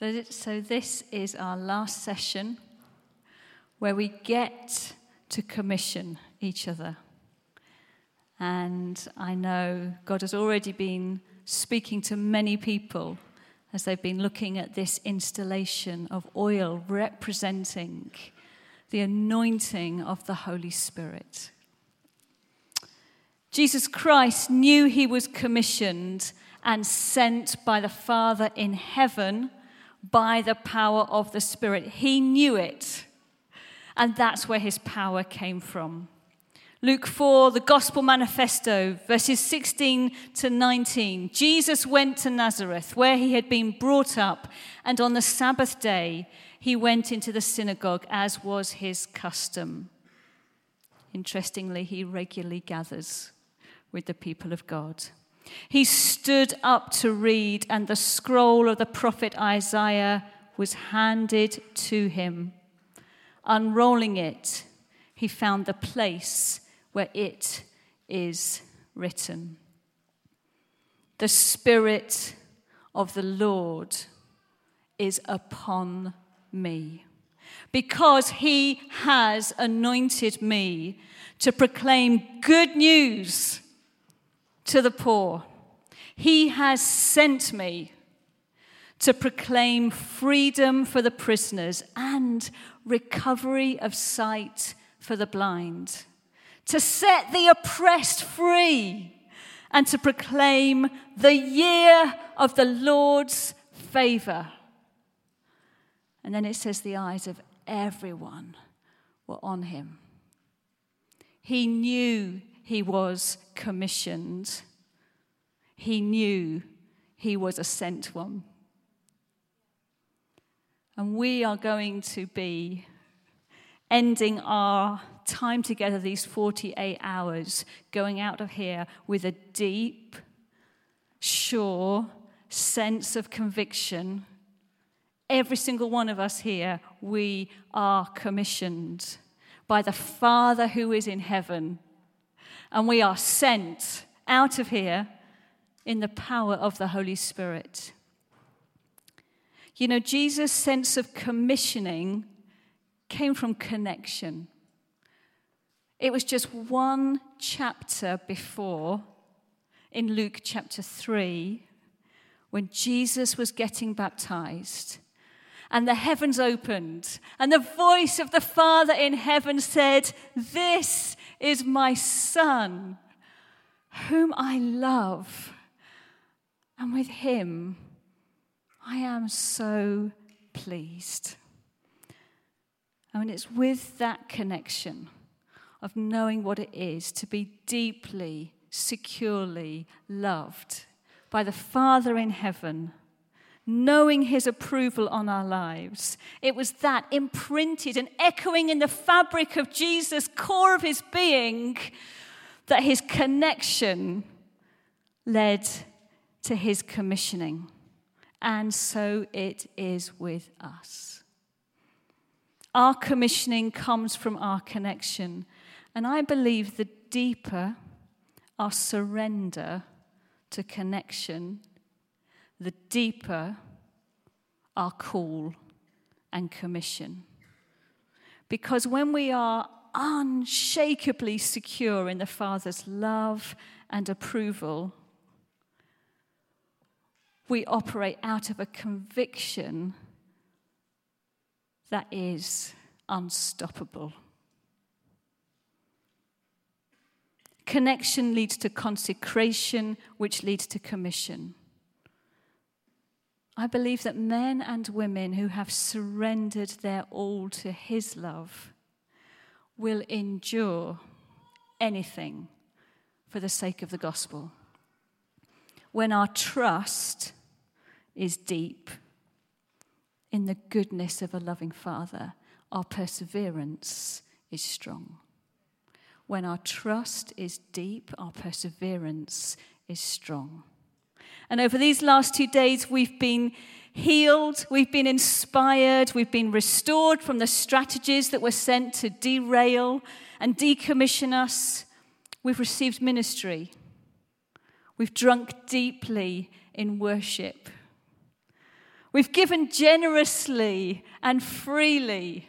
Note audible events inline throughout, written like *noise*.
So, this is our last session where we get to commission each other. And I know God has already been speaking to many people as they've been looking at this installation of oil representing the anointing of the Holy Spirit. Jesus Christ knew he was commissioned and sent by the Father in heaven by the power of the Spirit. He knew it, and that's where his power came from. Luke 4, the Gospel Manifesto, verses 16 to 19. Jesus went to Nazareth, where he had been brought up, and on the Sabbath day he went into the synagogue, as was his custom. Interestingly, he regularly gathers with the people of God. He stood up to read, and the scroll of the prophet Isaiah was handed to him. Unrolling it, he found the place where it is written The Spirit of the Lord is upon me, because he has anointed me to proclaim good news to the poor. He has sent me to proclaim freedom for the prisoners and recovery of sight for the blind, to set the oppressed free, and to proclaim the year of the Lord's favor. And then it says the eyes of everyone were on him. He knew he was commissioned, he knew he was a sent one. And we are going to be ending our time together, these 48 hours, going out of here with a deep, sure sense of conviction. Every single one of us here, we are commissioned by the Father who is in heaven and we are sent out of here in the power of the Holy Spirit. You know, Jesus' sense of commissioning came from connection. It was just one chapter before, in Luke chapter 3, when Jesus was getting baptized and the heavens opened, and the voice of the Father in heaven said, This is my Son, whom I love. And with him, I am so pleased. I mean, it's with that connection of knowing what it is to be deeply, securely loved by the Father in heaven knowing his approval on our lives. It was that imprinted and echoing in the fabric of Jesus' core of his being that his connection led to his commissioning. And so it is with us. Our commissioning comes from our connection. And I believe the deeper our surrender to connection, the deeper our call and commission. Because when we are unshakably secure in the Father's love and approval, we operate out of a conviction that is unstoppable. Connection leads to consecration, which leads to commission. I believe that men and women who have surrendered their all to His love will endure anything for the sake of the gospel. When our trust is deep in the goodness of a loving Father, our perseverance is strong. When our trust is deep, our perseverance is strong. And over these last two days, we've been healed, we've been inspired, we've been restored from the strategies that were sent to derail and decommission us. We've received ministry. We've drunk deeply in worship. We've given generously and freely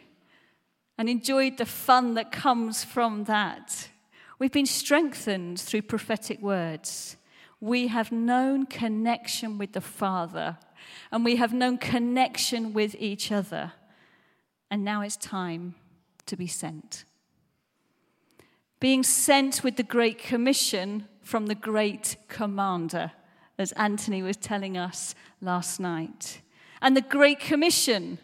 and enjoyed the fun that comes from that. We've been strengthened through prophetic words. We have known connection with the Father and we have known connection with each other. And now it's time to be sent. Being sent with the Great Commission from the Great Commander, as Anthony was telling us last night. And the Great Commission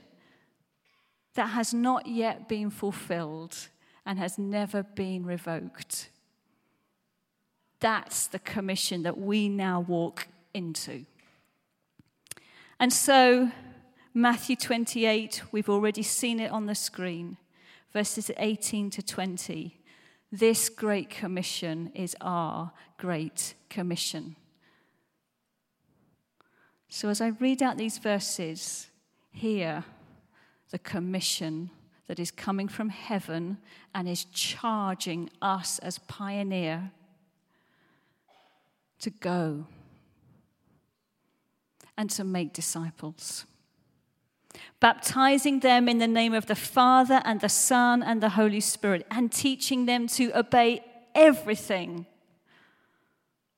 that has not yet been fulfilled and has never been revoked. That's the commission that we now walk into. And so, Matthew 28, we've already seen it on the screen, verses 18 to 20. This great commission is our great commission. So, as I read out these verses, hear the commission that is coming from heaven and is charging us as pioneer to go and to make disciples, baptizing them in the name of the Father and the Son and the Holy Spirit, and teaching them to obey everything,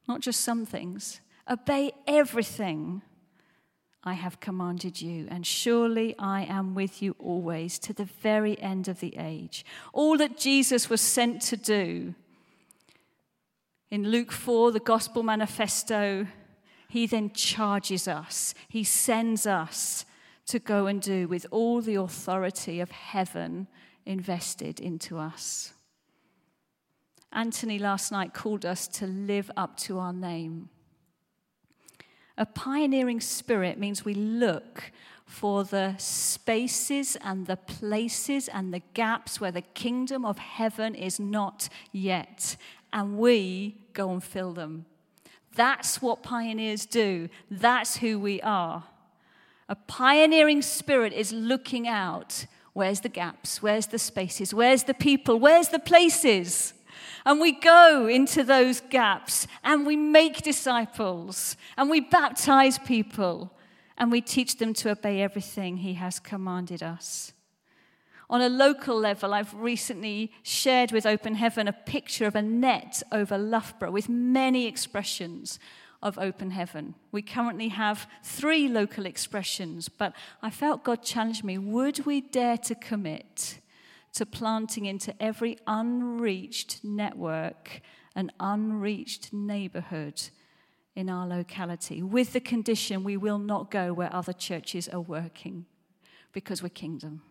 not just some things, obey everything I have commanded you, and surely I am with you always to the very end of the age. All that Jesus was sent to do. In Luke 4, the Gospel Manifesto, he then charges us, he sends us to go and do with all the authority of heaven invested into us. Anthony last night called us to live up to our name. A pioneering spirit means we look for the spaces and the places and the gaps where the kingdom of heaven is not yet, and we go and fill them. That's what pioneers do, that's who we are. A pioneering spirit is looking out. Where's the gaps? Where's the spaces? Where's the people? Where's the places? And we go into those gaps and we make disciples and we baptize people and we teach them to obey everything He has commanded us. On a local level, I've recently shared with Open Heaven a picture of a net over Loughborough with many expressions of open heaven. We currently have three local expressions, but I felt God challenged me would we dare to commit to planting into every unreached network and unreached neighborhood in our locality, with the condition we will not go where other churches are working because we're kingdom.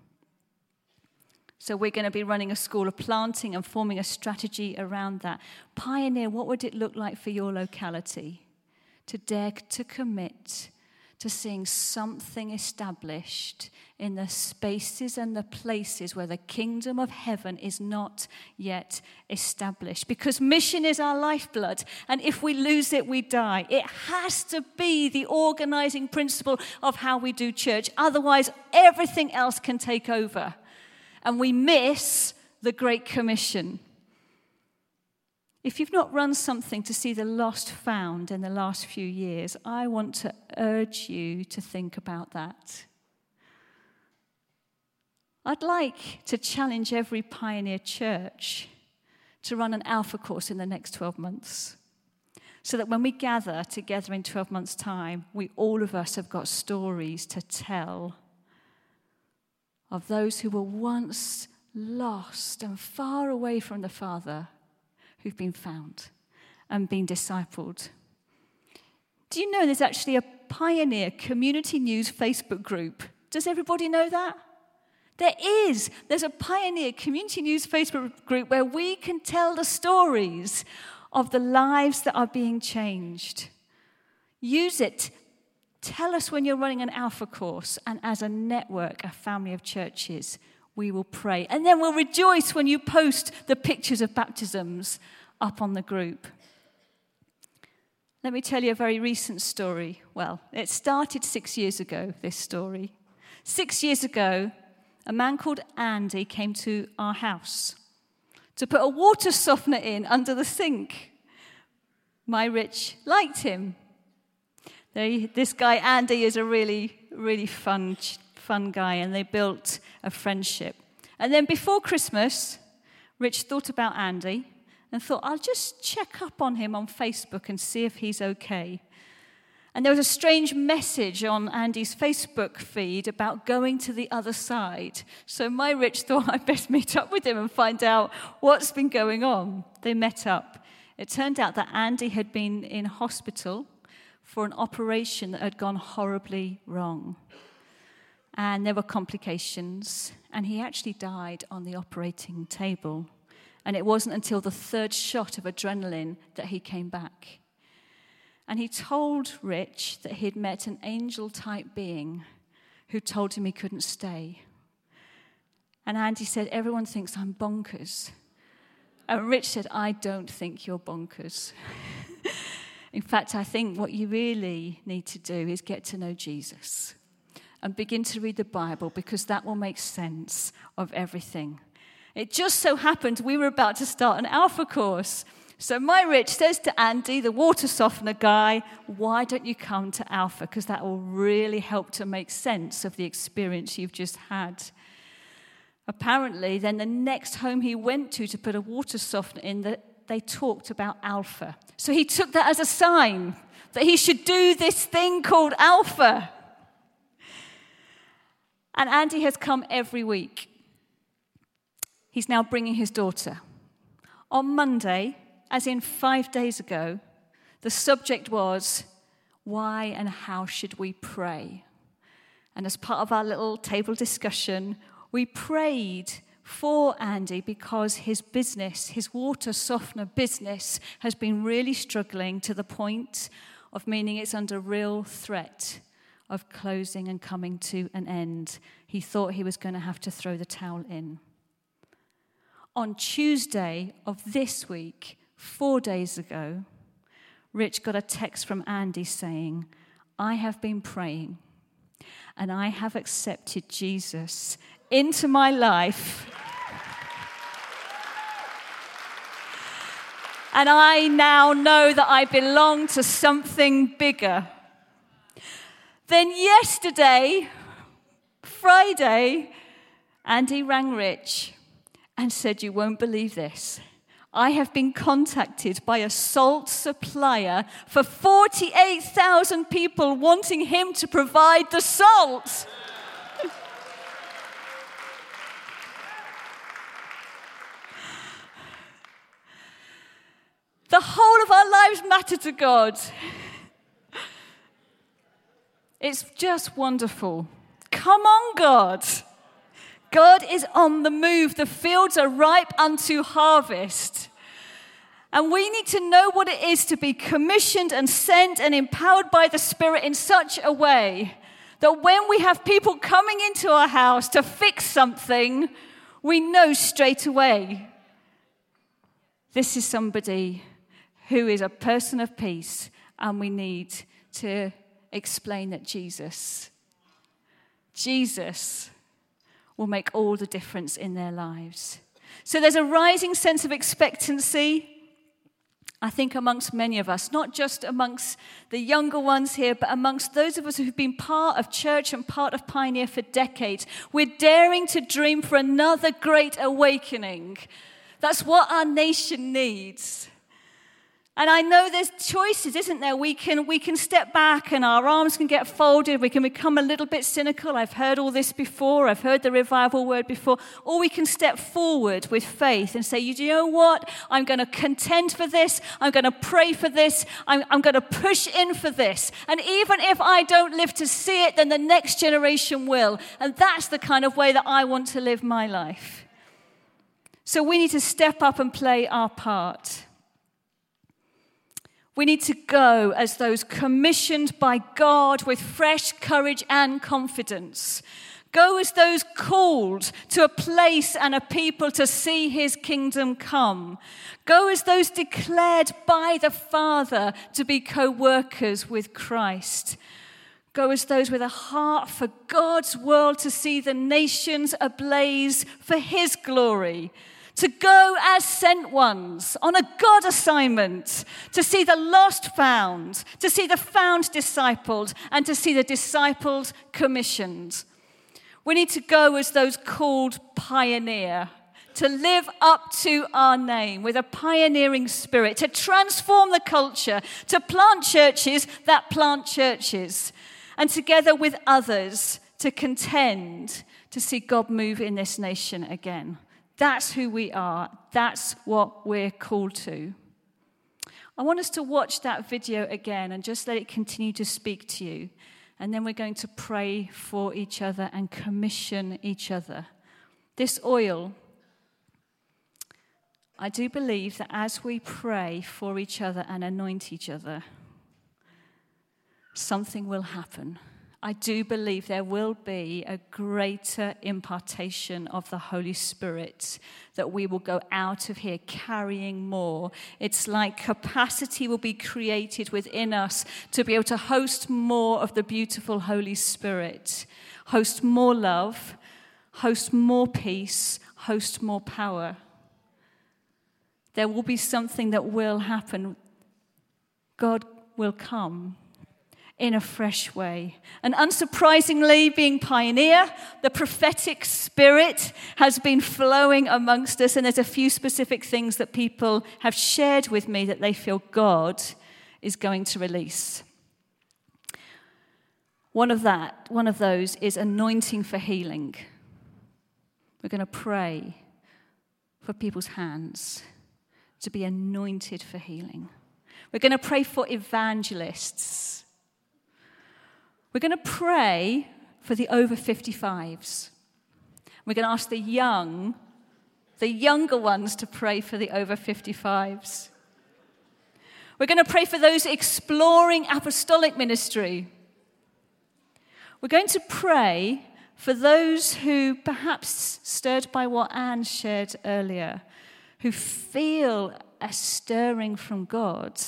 So, we're going to be running a school of planting and forming a strategy around that. Pioneer, what would it look like for your locality? To dare to commit to seeing something established in the spaces and the places where the kingdom of heaven is not yet established. Because mission is our lifeblood, and if we lose it, we die. It has to be the organizing principle of how we do church. Otherwise, everything else can take over, and we miss the Great Commission. If you've not run something to see the lost found in the last few years, I want to urge you to think about that. I'd like to challenge every pioneer church to run an alpha course in the next 12 months. So that when we gather together in 12 months' time, we all of us have got stories to tell of those who were once lost and far away from the Father who've been found and been discipled. Do you know there's actually a pioneer community news Facebook group? Does everybody know that? There is. There's a pioneer community news Facebook group where we can tell the stories of the lives that are being changed. Use it. Tell us when you're running an alpha course, and as a network, a family of churches, we will pray. And then we'll rejoice when you post the pictures of baptisms up on the group. Let me tell you a very recent story. Well, it started six years ago, this story. Six years ago, a man called Andy came to our house to put a water softener in under the sink. My Rich liked him. This guy, Andy, is a really really fun, fun guy, and they built a friendship. And then before Christmas, Rich thought about Andy and thought, I'll just check up on him on Facebook and see if he's okay. And there was a strange message on Andy's Facebook feed about going to the other side. So my Rich thought I'd best meet up with him and find out what's been going on. They met up. It turned out that Andy had been in hospital for an operation that had gone horribly wrong. And there were complications, and he actually died on the operating table. And it wasn't until the third shot of adrenaline that he came back. And he told Rich that he'd met an angel type being who told him he couldn't stay. And Andy said, Everyone thinks I'm bonkers. And Rich said, I don't think you're bonkers. *laughs* In fact, I think what you really need to do is get to know Jesus and begin to read the Bible because that will make sense of everything. It just so happened we were about to start an alpha course. So my Rich says to Andy, the water softener guy, why don't you come to Alpha? Because that will really help to make sense of the experience you've just had. Apparently, then the next home he went to to put a water softener in, that they talked about Alpha. So he took that as a sign that he should do this thing called Alpha. And Andy has come every week. He's now bringing his daughter. On Monday, as in five days ago, the subject was why and how should we pray? And as part of our little table discussion, we prayed for Andy because his business, his water softener business, has been really struggling to the point of meaning it's under real threat of closing and coming to an end. He thought he was going to have to throw the towel in on Tuesday of this week, four days ago, Rich got a text from Andy saying, I have been praying and I have accepted Jesus into my life. and I now know that I belong to something bigger. Then, yesterday, Friday, Andy rang Rich and said, You won't believe this. I have been contacted by a salt supplier for 48,000 people wanting him to provide the salt. The whole of our lives matter to God. It's just wonderful. Come on, God. God is on the move. The fields are ripe unto harvest. And we need to know what it is to be commissioned and sent and empowered by the Spirit in such a way that when we have people coming into our house to fix something, we know straight away this is somebody who is a person of peace, and we need to explain that Jesus, Jesus, will make all the difference in their lives. So there's a rising sense of expectancy, I think, amongst many of us, not just amongst the younger ones here, but amongst those of us who've been part of church and part of Pioneer for decades. We're daring to dream for another great awakening. That's what our nation needs. And I know there's choices, isn't there? We can, we can step back and our arms can get folded. We can become a little bit cynical. I've heard all this before. I've heard the revival word before. Or we can step forward with faith and say, you know what? I'm going to contend for this. I'm going to pray for this. I'm, I'm going to push in for this. And even if I don't live to see it, then the next generation will. And that's the kind of way that I want to live my life. So we need to step up and play our part. We need to go as those commissioned by God with fresh courage and confidence. Go as those called to a place and a people to see his kingdom come. Go as those declared by the Father to be co workers with Christ. Go as those with a heart for God's world to see the nations ablaze for his glory to go as sent ones on a God assignment, to see the lost found, to see the found discipled, and to see the discipled commissioned. We need to go as those called pioneer, to live up to our name with a pioneering spirit, to transform the culture, to plant churches that plant churches, and together with others to contend to see God move in this nation again. That's who we are. That's what we're called to. I want us to watch that video again and just let it continue to speak to you. And then we're going to pray for each other and commission each other. This oil, I do believe that as we pray for each other and anoint each other, something will happen. I do believe there will be a greater impartation of the Holy Spirit, that we will go out of here carrying more. It's like capacity will be created within us to be able to host more of the beautiful Holy Spirit, host more love, host more peace, host more power. There will be something that will happen. God will come in a fresh way. And unsurprisingly, being pioneer, the prophetic spirit has been flowing amongst us, and there's a few specific things that people have shared with me that they feel God is going to release. One of that, one of those is anointing for healing. We're going to pray for people's hands to be anointed for healing. We're going to pray for evangelists we're going to pray for the over 55s. We're going to ask the young, the younger ones, to pray for the over 55s. We're going to pray for those exploring apostolic ministry. We're going to pray for those who, perhaps stirred by what Anne shared earlier, who feel a stirring from God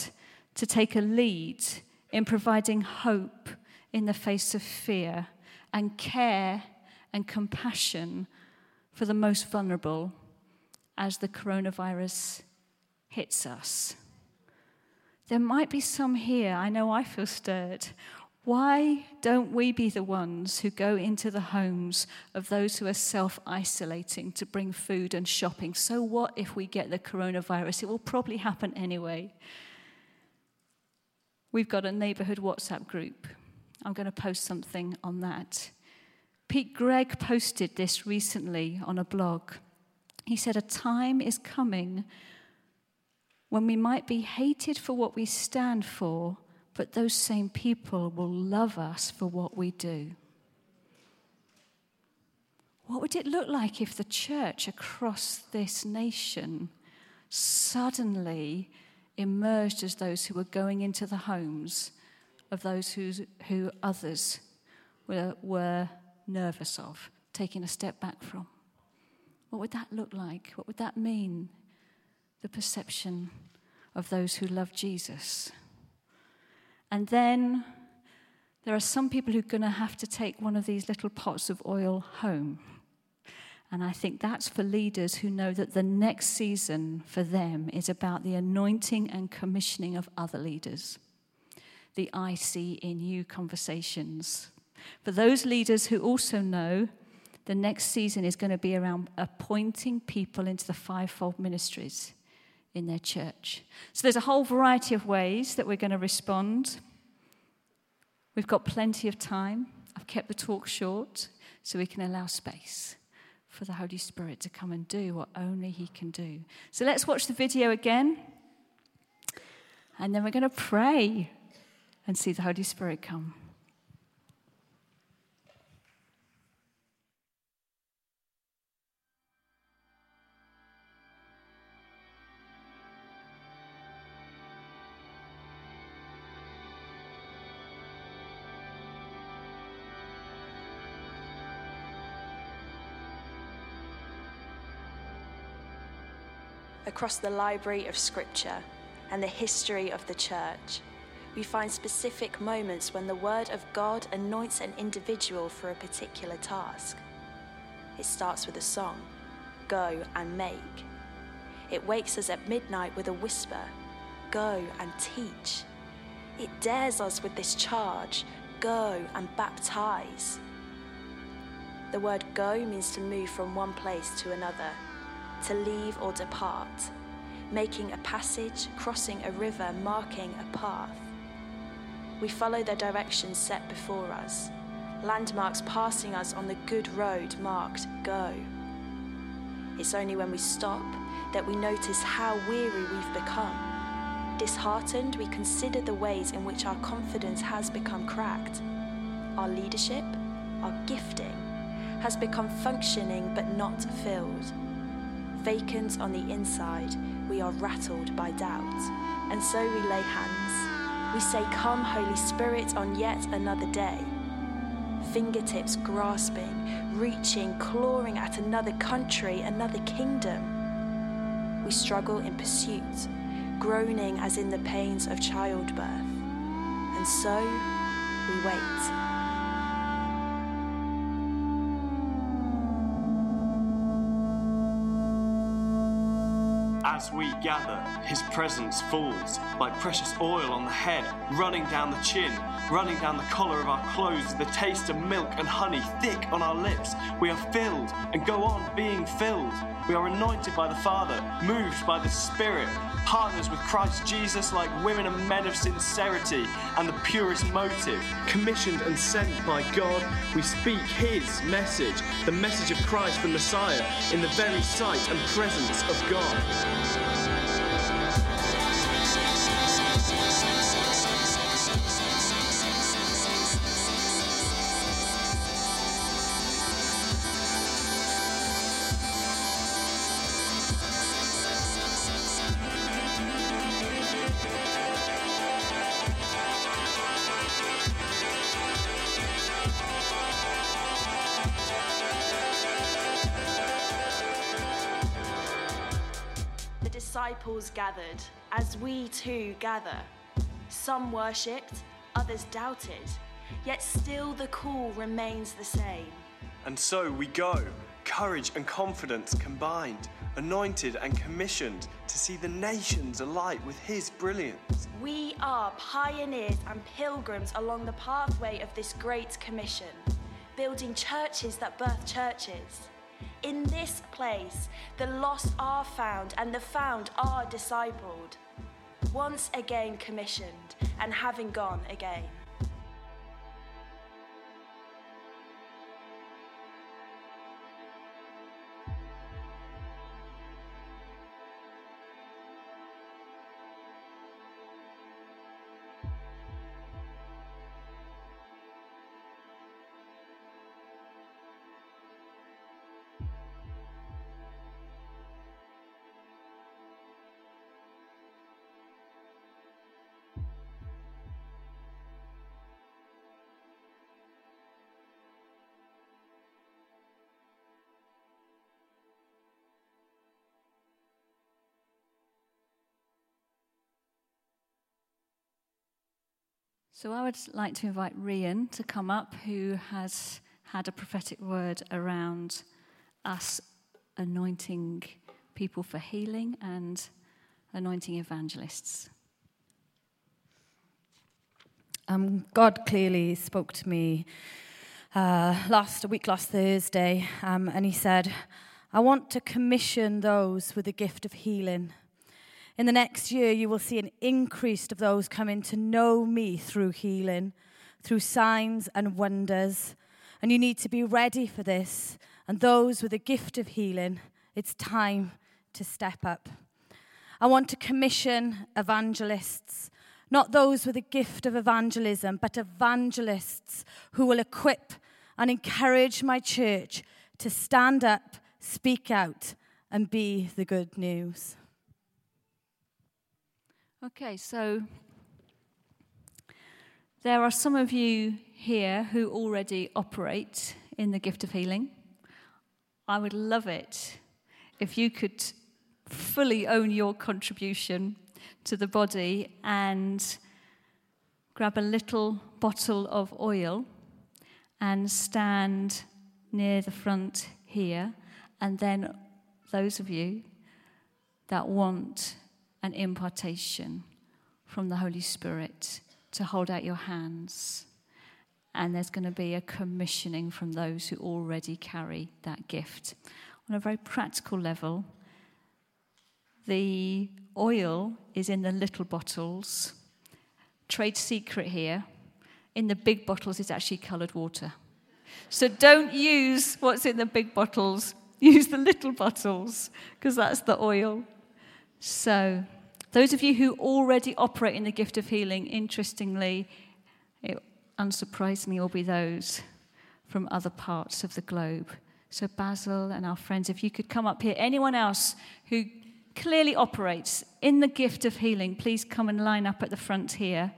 to take a lead in providing hope in the face of fear and care and compassion for the most vulnerable as the coronavirus hits us. There might be some here, I know I feel stirred. Why don't we be the ones who go into the homes of those who are self isolating to bring food and shopping? So, what if we get the coronavirus? It will probably happen anyway. We've got a neighborhood WhatsApp group I'm going to post something on that. Pete Greig posted this recently on a blog. He said, A time is coming when we might be hated for what we stand for, but those same people will love us for what we do. What would it look like if the church across this nation suddenly emerged as those who were going into the homes of those who, who others were, were nervous of, taking a step back from. What would that look like? What would that mean? The perception of those who love Jesus. And then there are some people who are going to have to take one of these little pots of oil home. And I think that's for leaders who know that the next season for them is about the anointing and commissioning of other leaders the I see in you conversations. For those leaders who also know the next season is going to be around appointing people into the fivefold ministries in their church. So there's a whole variety of ways that we're going to respond. We've got plenty of time. I've kept the talk short so we can allow space for the Holy Spirit to come and do what only He can do. So let's watch the video again. And then we're going to pray and see the Holy Spirit come. across the library of Scripture and the history of the church we find specific moments when the Word of God anoints an individual for a particular task. It starts with a song, Go and Make. It wakes us at midnight with a whisper Go and teach. It dares us with this charge Go and baptize. The word go means to move from one place to another, to leave or depart, making a passage, crossing a river, marking a path. We follow the directions set before us, landmarks passing us on the good road marked go. It's only when we stop that we notice how weary we've become. Disheartened, we consider the ways in which our confidence has become cracked. Our leadership, our gifting, has become functioning but not filled. Vacant on the inside, we are rattled by doubt. And so we lay hands. We say, Come, Holy Spirit, on yet another day. Fingertips grasping, reaching, clawing at another country, another kingdom. We struggle in pursuit, groaning as in the pains of childbirth. And so we wait. As we gather, his presence falls like precious oil on the head, running down the chin, running down the collar of our clothes, the taste of milk and honey thick on our lips. We are filled and go on being filled. We are anointed by the Father, moved by the Spirit, partners with Christ Jesus like women and men of sincerity and the purest motive. Commissioned and sent by God, we speak His message, the message of Christ the Messiah, in the very sight and presence of God. Disciples gathered, as we too gather. Some worshipped, others doubted, yet still the call remains the same. And so we go, courage and confidence combined, anointed and commissioned to see the nations alight with His brilliance. We are pioneers and pilgrims along the pathway of this great commission, building churches that birth churches in this place, the lost are found and the found are discipled, once again commissioned and having gone again. So I would like to invite Rian to come up, who has had a prophetic word around us anointing people for healing and anointing evangelists. Um, God clearly spoke to me uh, last week, last Thursday, um, and He said, I want to commission those with the gift of healing in the next year, you will see an increase of those coming to know me through healing, through signs and wonders. And you need to be ready for this. And those with a gift of healing, it's time to step up. I want to commission evangelists, not those with a gift of evangelism, but evangelists who will equip and encourage my church to stand up, speak out, and be the good news. Okay, so there are some of you here who already operate in the gift of healing. I would love it if you could fully own your contribution to the body and grab a little bottle of oil and stand near the front here. And then those of you that want an impartation from the Holy Spirit to hold out your hands. And there's going to be a commissioning from those who already carry that gift. On a very practical level, the oil is in the little bottles. Trade secret here. In the big bottles is actually coloured water. So don't use what's in the big bottles, *laughs* use the little bottles, because that's the oil. So, those of you who already operate in the gift of healing, interestingly, it unsurprisingly will be those from other parts of the globe. So, Basil and our friends, if you could come up here. Anyone else who clearly operates in the gift of healing, please come and line up at the front here.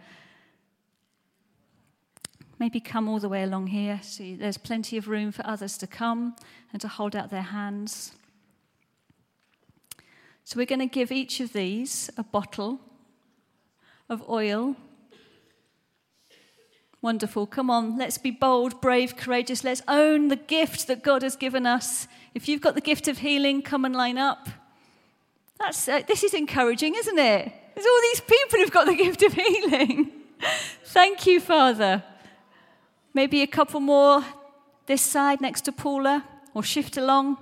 Maybe come all the way along here. See, there's plenty of room for others to come and to hold out their hands. So we're going to give each of these a bottle of oil. Wonderful. Come on, let's be bold, brave, courageous. Let's own the gift that God has given us. If you've got the gift of healing, come and line up. That's, uh, this is encouraging, isn't it? There's all these people who've got the *laughs* gift of healing. Thank you, Father. Maybe a couple more this side next to Paula, or shift along.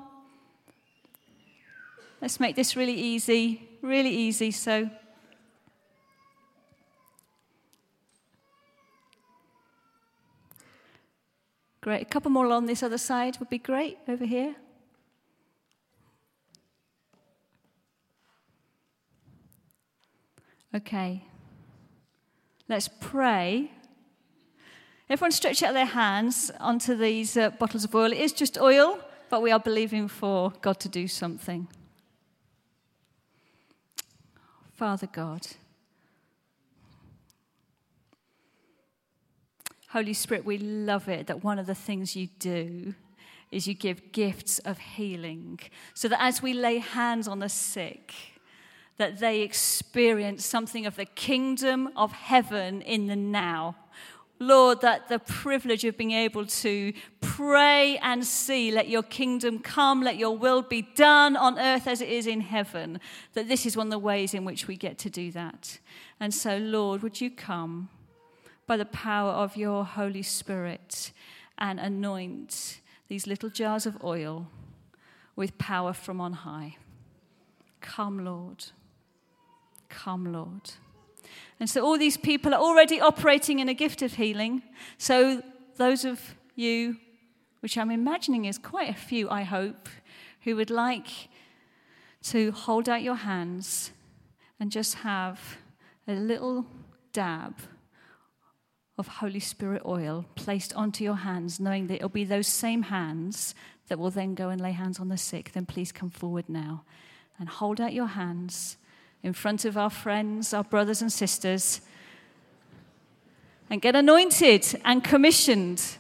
Let's make this really easy, really easy. So, great. A couple more on this other side would be great over here. Okay. Let's pray Everyone stretch out their hands onto these uh, bottles of oil. It is just oil, but we are believing for God to do something. Father God, Holy Spirit, we love it that one of the things you do is you give gifts of healing so that as we lay hands on the sick, that they experience something of the kingdom of heaven in the now. Lord, that the privilege of being able to pray and see, let your kingdom come, let your will be done on earth as it is in heaven, that this is one of the ways in which we get to do that. And so, Lord, would you come by the power of your Holy Spirit and anoint these little jars of oil with power from on high? Come, Lord. Come, Lord. And so all these people are already operating in a gift of healing. So those of you, which I'm imagining is quite a few, I hope, who would like to hold out your hands and just have a little dab of Holy Spirit oil placed onto your hands, knowing that it'll be those same hands that will then go and lay hands on the sick, then please come forward now and hold out your hands in front of our friends, our brothers and sisters, and get anointed and commissioned